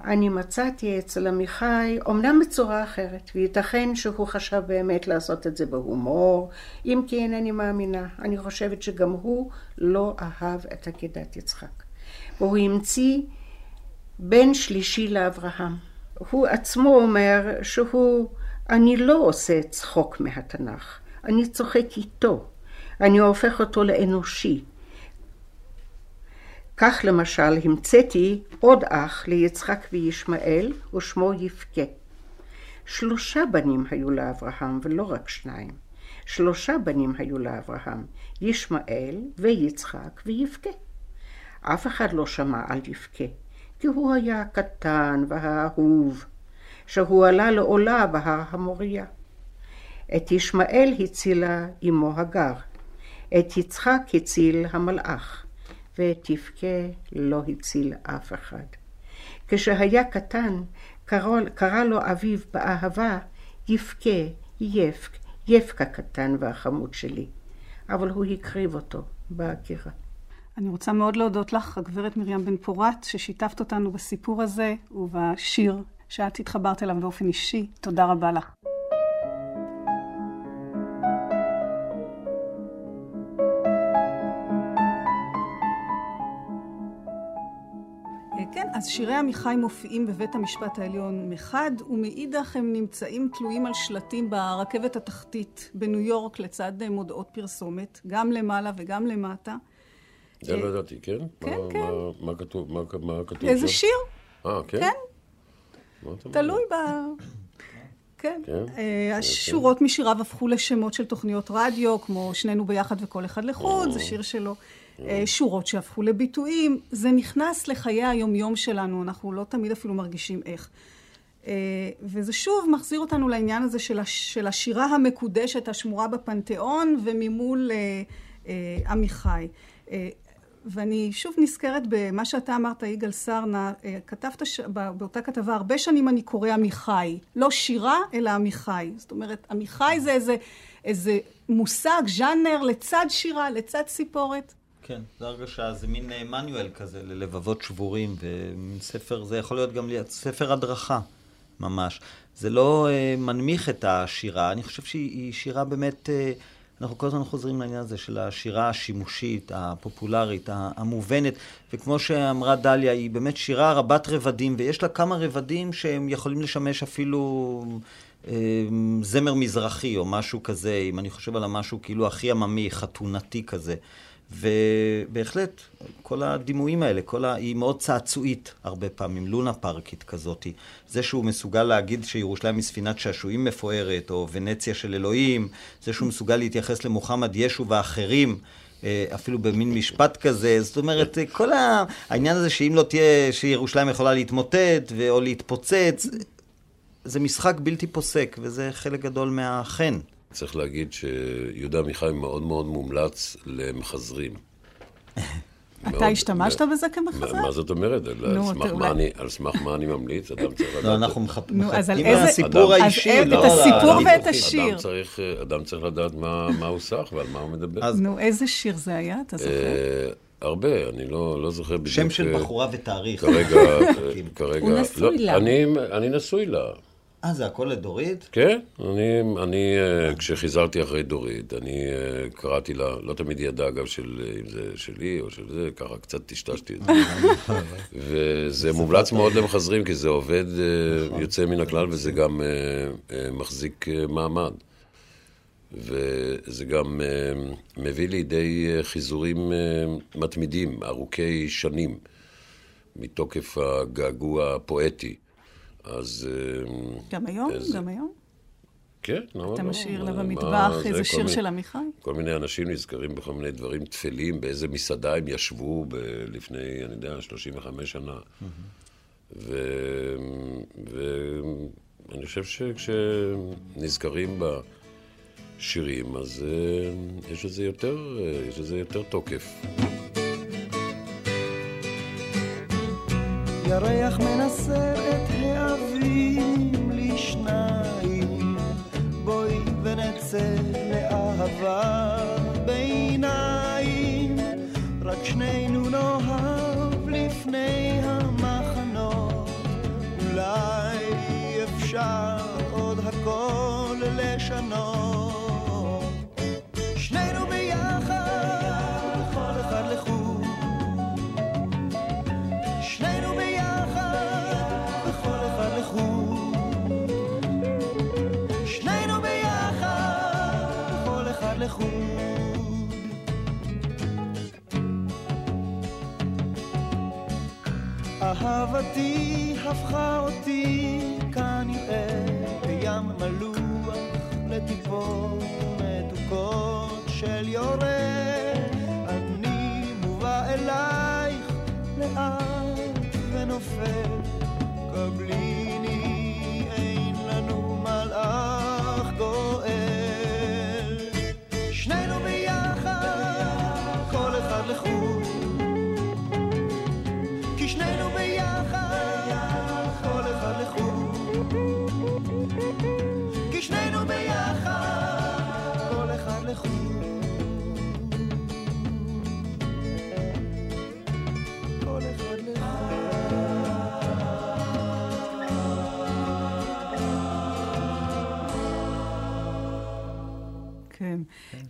אני מצאתי אצל עמיחי, אמנם בצורה אחרת, וייתכן שהוא חשב באמת לעשות את זה בהומור, אם כי אינני מאמינה. אני חושבת שגם הוא לא אהב את עקדת יצחק. והוא המציא בן שלישי לאברהם. הוא עצמו אומר שהוא, אני לא עושה צחוק מהתנ"ך, אני צוחק איתו, אני הופך אותו לאנושי. כך למשל המצאתי עוד אח ליצחק וישמעאל ושמו יבכה. שלושה בנים היו לאברהם ולא רק שניים. שלושה בנים היו לאברהם, ישמעאל ויצחק ויבכה. אף אחד לא שמע על יבכה, כי הוא היה הקטן והאהוב, שהוא עלה לעולה בהר המוריה. את ישמעאל הצילה אמו הגר, את יצחק הציל המלאך. ואת יבכה לא הציל אף אחד. כשהיה קטן, קרא, קרא לו אביו באהבה, יבכה, יבק, יבק הקטן והחמוד שלי. אבל הוא הקריב אותו בעקירה. אני רוצה מאוד להודות לך, הגברת מרים בן פורת, ששיתפת אותנו בסיפור הזה ובשיר שאת התחברת אליו באופן אישי. תודה רבה לך. אז שירי עמיחי מופיעים בבית המשפט העליון מחד, ומאידך הם נמצאים תלויים על שלטים ברכבת התחתית בניו יורק לצד מודעות פרסומת, גם למעלה וגם למטה. זה לא ידעתי, כן? כן, מה- כן. מה- מה כתוב? מה מה כתוב איזה שם? שיר? אה, כן? כן? תלוי ב... כן. כן? אה, השורות משיריו הפכו לשמות של תוכניות רדיו, כמו שנינו ביחד וכל אחד לחוד, זה שיר שלו. אה, שורות שהפכו לביטויים, זה נכנס לחיי היומיום שלנו, אנחנו לא תמיד אפילו מרגישים איך. אה, וזה שוב מחזיר אותנו לעניין הזה של, הש, של השירה המקודשת השמורה בפנתיאון וממול אה, עמיחי. ואני שוב נזכרת במה שאתה אמרת, יגאל סרנה, כתבת ש... בא- באותה כתבה, הרבה שנים אני קורא עמיחי. לא שירה, אלא עמיחי. זאת אומרת, עמיחי זה איזה, איזה מושג, ז'אנר, לצד שירה, לצד סיפורת. כן, זו הרגשה, זה מין אה, מנואל כזה ללבבות שבורים, ומין ספר, זה יכול להיות גם ספר הדרכה, ממש. זה לא אה, מנמיך את השירה, אני חושב שהיא היא שירה באמת, אה, אנחנו כל הזמן חוזרים לעניין הזה של השירה השימושית, הפופולרית, המובנת, וכמו שאמרה דליה, היא באמת שירה רבת רבדים, ויש לה כמה רבדים שהם יכולים לשמש אפילו... אה, זמר מזרחי או משהו כזה, אם אני חושב על המשהו כאילו הכי עממי, חתונתי כזה. ובהחלט, כל הדימויים האלה, כל ה... היא מאוד צעצועית הרבה פעמים, לונה פארקית כזאת. זה שהוא מסוגל להגיד שירושלים היא ספינת שעשועים מפוארת, או ונציה של אלוהים, זה שהוא מסוגל להתייחס למוחמד ישו ואחרים. אה, אפילו במין משפט כזה, זאת אומרת, אה, כל העניין הזה שאם לא תהיה, שירושלים יכולה להתמוטט או להתפוצץ, זה משחק בלתי פוסק, וזה חלק גדול מהחן. צריך להגיד שיהודה עמיחי מאוד מאוד מומלץ למחזרים. אתה השתמשת בזה כמחזר? מה זאת אומרת? על סמך מה אני- ממליץ? אדם צריך לדעת... לא, אנחנו על מחפשים מהסיפור אז האישי, את לא הסיפור ואת השיר. צריך, אדם צריך לדעת מה הוא סח ועל מה הוא מדבר. אז- נו, איזה שיר זה היה? אתה זוכר? אה, הרבה, אני לא לא זוכר בדיוק. שם של אה, בחורה ותאריך. כרגע, אה, כרגע... הוא נשוי לא, לה. אני- אני נשוי לה. אה, זה הכל לדורית? כן, אני, אני אה, כשחיזרתי אחרי דורית, אני אה, קראתי לה, לא תמיד היא ידעה אגב של אה, אם זה שלי או של זה, ככה קצת טשטשתי את זה. וזה מומלץ מאוד למחזרים, כי זה עובד אה, יוצא מן הכלל, וזה גם מחזיק מעמד. וזה גם מביא לידי חיזורים מתמידים, ארוכי שנים, מתוקף הגעגוע הפואטי. אז... אה, גם היום? איזה- גם היום? כן, למה אתה לא? משאיר לה מה- במטבח מה זה? איזה שיר של עמיחי? כל מיני אנשים נזכרים בכל מיני דברים טפלים, באיזה מסעדה הם ישבו ב- לפני, אני יודע, 35 שנה. ואני חושב שכשנזכרים בשירים, אז אה, יש לזה יותר, אה, יותר תוקף. ירח מנסר את האבים לשניים, בואי ונצא לאהבה. אהבה בעיניים, רק שנינו נאהב לפני המחנות. אולי אפשר עוד הכל לשנות. אהבתי הפכה אותי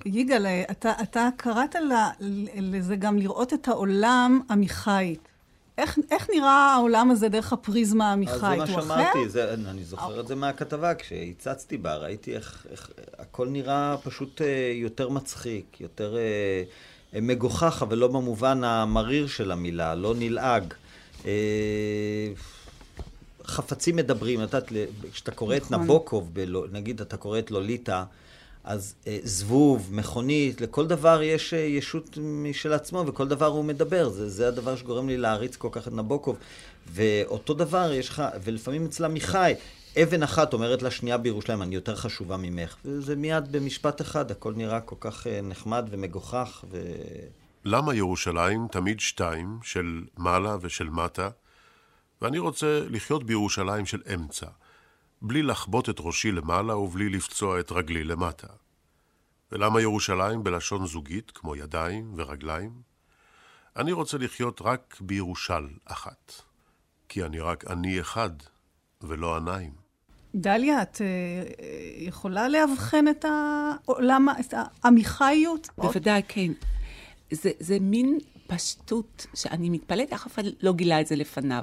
יגאל, אתה, אתה קראת לזה גם לראות את העולם עמיחית. איך, איך נראה העולם הזה דרך הפריזמה העמיחית? אז זה מה שאמרתי? זה, אני זוכר את זה מהכתבה, כשהצצתי בה, ראיתי איך, איך הכל נראה פשוט אה, יותר מצחיק, יותר אה, אה, מגוחך, אבל לא במובן המריר של המילה, לא נלעג. אה, חפצים מדברים, את יודעת, כשאתה קורא את נכון. נבוקוב, בלו- נגיד אתה קורא את לוליטה, אז אה, זבוב, מכונית, לכל דבר יש אה, ישות משל עצמו, וכל דבר הוא מדבר. זה, זה הדבר שגורם לי להעריץ כל כך את נבוקוב. ואותו דבר יש לך, ולפעמים אצל עמיחי, אבן אחת אומרת לשנייה בירושלים, אני יותר חשובה ממך. וזה מיד במשפט אחד, הכל נראה כל כך אה, נחמד ומגוחך, ו... למה ירושלים תמיד שתיים, של מעלה ושל מטה? ואני רוצה לחיות בירושלים של אמצע, בלי לחבוט את ראשי למעלה ובלי לפצוע את רגלי למטה. ולמה ירושלים בלשון זוגית, כמו ידיים ורגליים? אני רוצה לחיות רק בירושל אחת, כי אני רק אני אחד, ולא עניים. דליה, את אה, אה, יכולה לאבחן את העולם, את העמיחיות? בוודאי, כן. זה, זה מין פשטות שאני מתפלאת, אף אחד לא גילה את זה לפניו.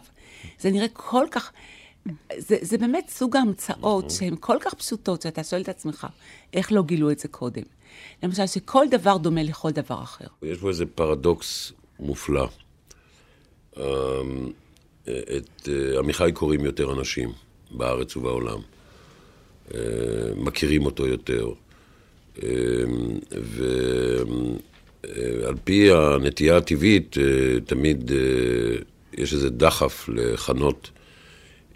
זה נראה כל כך... זה, זה באמת סוג ההמצאות שהן כל כך פשוטות, שאתה שואל את עצמך, איך לא גילו את זה קודם? למשל, שכל דבר דומה לכל דבר אחר. יש פה איזה פרדוקס מופלא. אמ, את אה, עמיחי קוראים יותר אנשים בארץ ובעולם. אה, מכירים אותו יותר. אמ, ועל פי הנטייה הטבעית, אה, תמיד אה, יש איזה דחף לכנות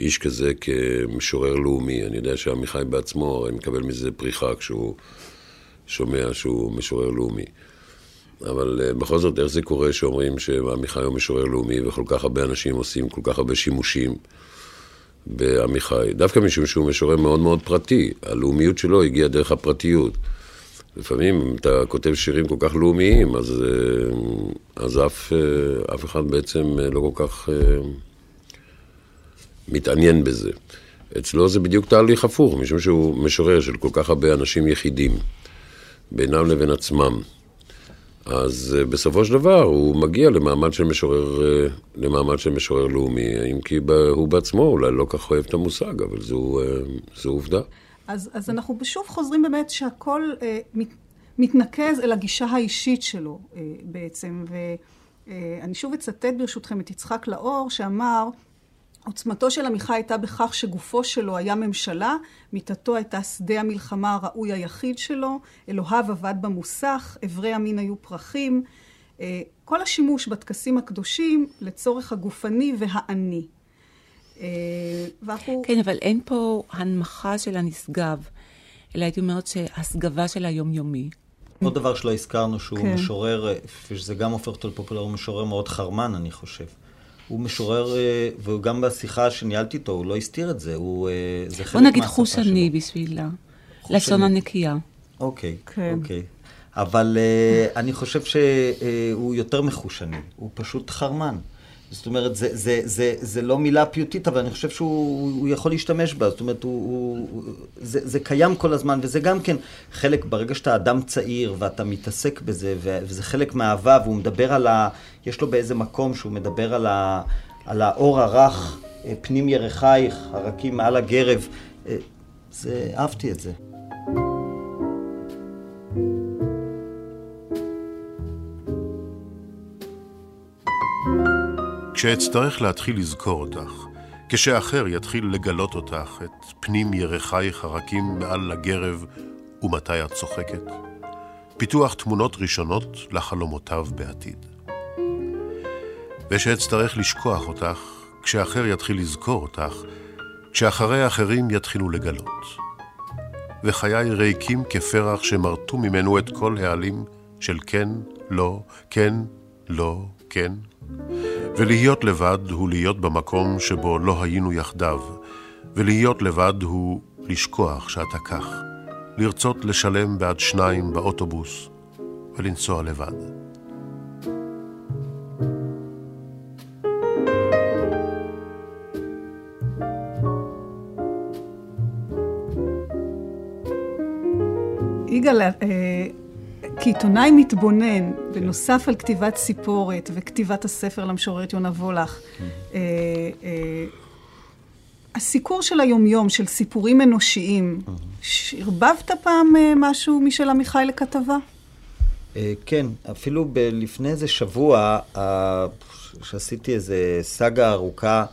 איש כזה כמשורר לאומי. אני יודע שעמיחי בעצמו הרי מקבל מזה פריחה כשהוא שומע שהוא משורר לאומי. אבל uh, בכל זאת, איך זה קורה שאומרים שעמיחי הוא משורר לאומי וכל כך הרבה אנשים עושים כל כך הרבה שימושים בעמיחי? דווקא משום שהוא משורר מאוד מאוד פרטי. הלאומיות שלו הגיעה דרך הפרטיות. לפעמים, אתה כותב שירים כל כך לאומיים, אז, uh, אז אף, uh, אף אחד בעצם לא כל כך מתעניין בזה. אצלו זה בדיוק תהליך הפוך, משום שהוא משורר של כל כך הרבה אנשים יחידים, בינם לבין עצמם. אז uh, בסופו של דבר הוא מגיע למעמד של משורר, uh, למעמד של משורר לאומי, אם כי הוא בעצמו אולי לא כך אוהב את המושג, אבל זו, uh, זו עובדה. אז, אז אנחנו שוב חוזרים באמת שהכל אה, מת, מתנקז אל הגישה האישית שלו אה, בעצם. ואני שוב אצטט ברשותכם את יצחק לאור, שאמר, עוצמתו של עמיחי הייתה בכך שגופו שלו היה ממשלה, מיטתו הייתה שדה המלחמה הראוי היחיד שלו, אלוהיו עבד במוסך, אברי המין היו פרחים. אה, כל השימוש בטקסים הקדושים לצורך הגופני והאני. אה, ואנחנו... כן, אבל אין פה הנמכה של הנשגב, אלא הייתי אומרת שהסגבה של היומיומי. עוד דבר שלא הזכרנו, שהוא כן. משורר, אה, ושזה גם הופך אותו לפופולר, הוא משורר מאוד חרמן, אני חושב. הוא משורר, אה, וגם בשיחה שניהלתי איתו, הוא לא הסתיר את זה, הוא... אה, זה חלק בוא נגיד מהשפה חושני שלו. בשביל חושני. לשון הנקייה. אוקיי, כן. אוקיי. אבל uh, אני חושב שהוא יותר מחושני, הוא פשוט חרמן. זאת אומרת, זה, זה, זה, זה לא מילה פיוטית, אבל אני חושב שהוא יכול להשתמש בה. זאת אומרת, הוא, הוא, זה, זה קיים כל הזמן, וזה גם כן חלק, ברגע שאתה אדם צעיר ואתה מתעסק בזה, וזה חלק מהאהבה, והוא מדבר על ה... יש לו באיזה מקום שהוא מדבר על, ה, על האור הרך, אה, פנים ירחייך, הרקים מעל הגרב. אה, זה, אהבתי את זה. כשאצטרך להתחיל לזכור אותך, כשאחר יתחיל לגלות אותך, את פנים ירחייך הרכים מעל לגרב ומתי את צוחקת, פיתוח תמונות ראשונות לחלומותיו בעתיד. ושאצטרך לשכוח אותך, כשאחר יתחיל לזכור אותך, כשאחרי האחרים יתחילו לגלות. וחיי ריקים כפרח שמרטו ממנו את כל העלים של כן, לא, כן, לא, כן. ולהיות לבד הוא להיות במקום שבו לא היינו יחדיו, ולהיות לבד הוא לשכוח שאתה כך, לרצות לשלם בעד שניים באוטובוס ולנסוע לבד. יגאל, אה, כעיתונאי מתבונן, בנוסף על כתיבת סיפורת וכתיבת הספר למשוררת יונה וולך, אה, אה, הסיקור של היומיום, של סיפורים אנושיים, ערבבת פעם משהו משל עמיחי לכתבה? כן, אפילו לפני איזה שבוע, שעשיתי איזה סאגה ארוכה,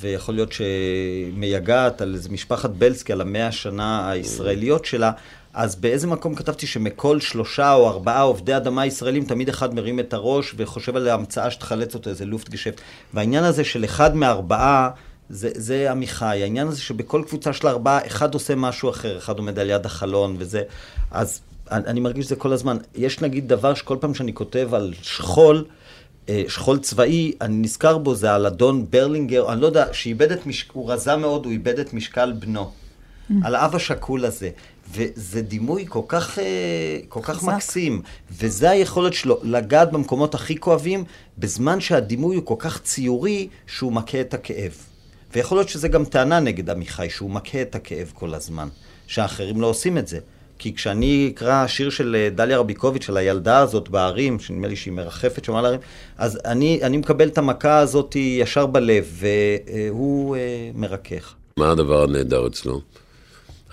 ויכול להיות שמייגעת על איזה משפחת בלסקי, על המאה השנה הישראליות שלה, אז באיזה מקום כתבתי שמכל שלושה או ארבעה עובדי אדמה ישראלים, תמיד אחד מרים את הראש וחושב על ההמצאה שתחלץ אותו, איזה לופט גשפט. והעניין הזה של אחד מארבעה, זה, זה עמיחי. העניין הזה שבכל קבוצה של ארבעה, אחד עושה משהו אחר, אחד עומד על יד החלון וזה. אז אני, אני מרגיש שזה כל הזמן. יש נגיד דבר שכל פעם שאני כותב על שכול, אה, שכול צבאי, אני נזכר בו, זה על אדון ברלינגר, אני לא יודע, שאיבד את משקל, הוא רזה מאוד, הוא איבד את משקל בנו. Mm. על האב השכול הזה. וזה דימוי כל כך, אה, כל כך מקסים, וזה היכולת שלו לגעת במקומות הכי כואבים, בזמן שהדימוי הוא כל כך ציורי, שהוא מכה את הכאב. ויכול להיות שזה גם טענה נגד עמיחי, שהוא מכה את הכאב כל הזמן, שהאחרים לא עושים את זה. כי כשאני אקרא שיר של אה, דליה רביקוביץ', של הילדה הזאת בערים, שנדמה לי שהיא מרחפת שם על הערים, אז אני, אני מקבל את המכה הזאת ישר בלב, והוא אה, מרכך. מה הדבר הנהדר אצלו?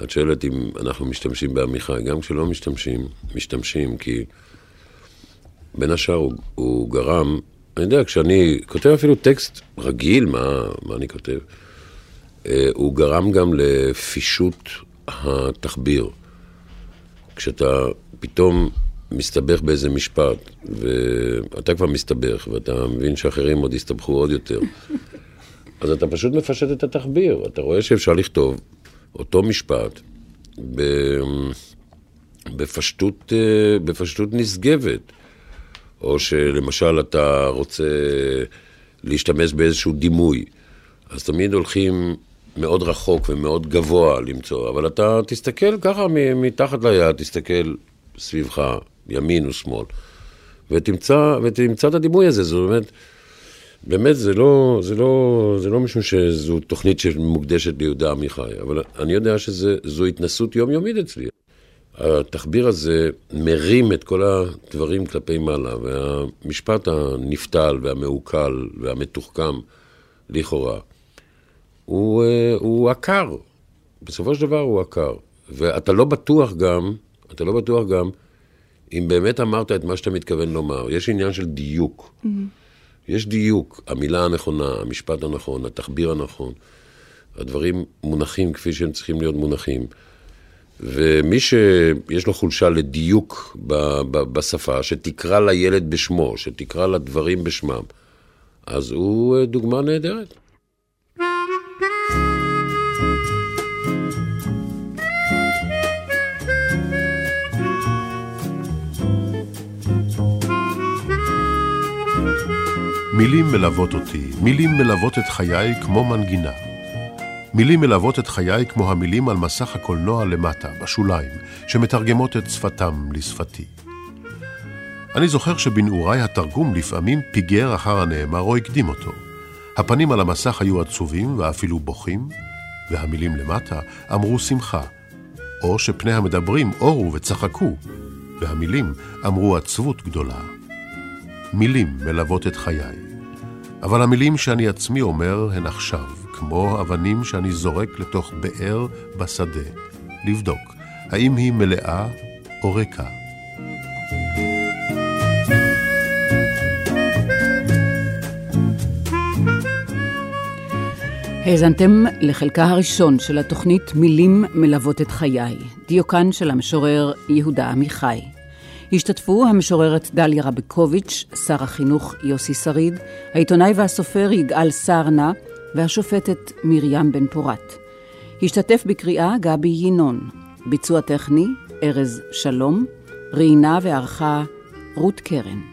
את שואלת אם אנחנו משתמשים בעמיחי, גם כשלא משתמשים, משתמשים, כי בין השאר הוא, הוא גרם, אני יודע, כשאני כותב אפילו טקסט רגיל, מה, מה אני כותב, אה, הוא גרם גם לפישוט התחביר. כשאתה פתאום מסתבך באיזה משפט, ואתה כבר מסתבך, ואתה מבין שאחרים עוד יסתבכו עוד יותר, אז אתה פשוט מפשט את התחביר. אתה רואה שאפשר לכתוב אותו משפט בפשטות, אה, בפשטות נשגבת. או שלמשל אתה רוצה להשתמש באיזשהו דימוי, אז תמיד הולכים מאוד רחוק ומאוד גבוה למצוא, אבל אתה תסתכל ככה מתחת ליד, תסתכל סביבך, ימין ושמאל, ותמצא, ותמצא את הדימוי הזה, זאת אומרת... באמת, זה לא, זה לא, זה לא משום שזו תוכנית שמוקדשת ליהודה עמיחי, אבל אני יודע שזו התנסות יומיומית אצלי. התחביר הזה מרים את כל הדברים כלפי מעלה, והמשפט הנפתל והמעוקל והמתוחכם, לכאורה, הוא, אה, הוא עקר. בסופו של דבר הוא עקר. ואתה לא בטוח גם, אתה לא בטוח גם, אם באמת אמרת את מה שאתה מתכוון לומר. יש עניין של דיוק. Mm-hmm. יש דיוק, המילה הנכונה, המשפט הנכון, התחביר הנכון. הדברים מונחים כפי שהם צריכים להיות מונחים. ומי שיש לו חולשה לדיוק בשפה, שתקרא לילד בשמו, שתקרא לדברים בשמם, אז הוא אה, דוגמה נהדרת. מילים מלוות אותי, מילים מלוות את חיי כמו מנגינה. מילים מלוות את חיי כמו המילים על מסך הקולנוע למטה, בשוליים, שמתרגמות את שפתם לשפתי. אני זוכר שבנעוריי התרגום לפעמים פיגר אחר הנאמר או הקדים אותו. הפנים על המסך היו עצובים ואפילו בוכים, והמילים למטה אמרו שמחה, או שפני המדברים אורו וצחקו, והמילים אמרו עצבות גדולה. מילים מלוות את חיי, אבל המילים שאני עצמי אומר הן עכשיו, כמו אבנים שאני זורק לתוך באר בשדה, לבדוק האם היא מלאה או ריקה. האזנתם לחלקה הראשון של התוכנית מילים מלוות את חיי, דיוקן של המשורר יהודה עמיחי. השתתפו המשוררת דליה רביקוביץ', שר החינוך יוסי שריד, העיתונאי והסופר יגאל סרנה והשופטת מרים בן פורת. השתתף בקריאה גבי ינון, ביצוע טכני ארז שלום, ראיינה וערכה רות קרן.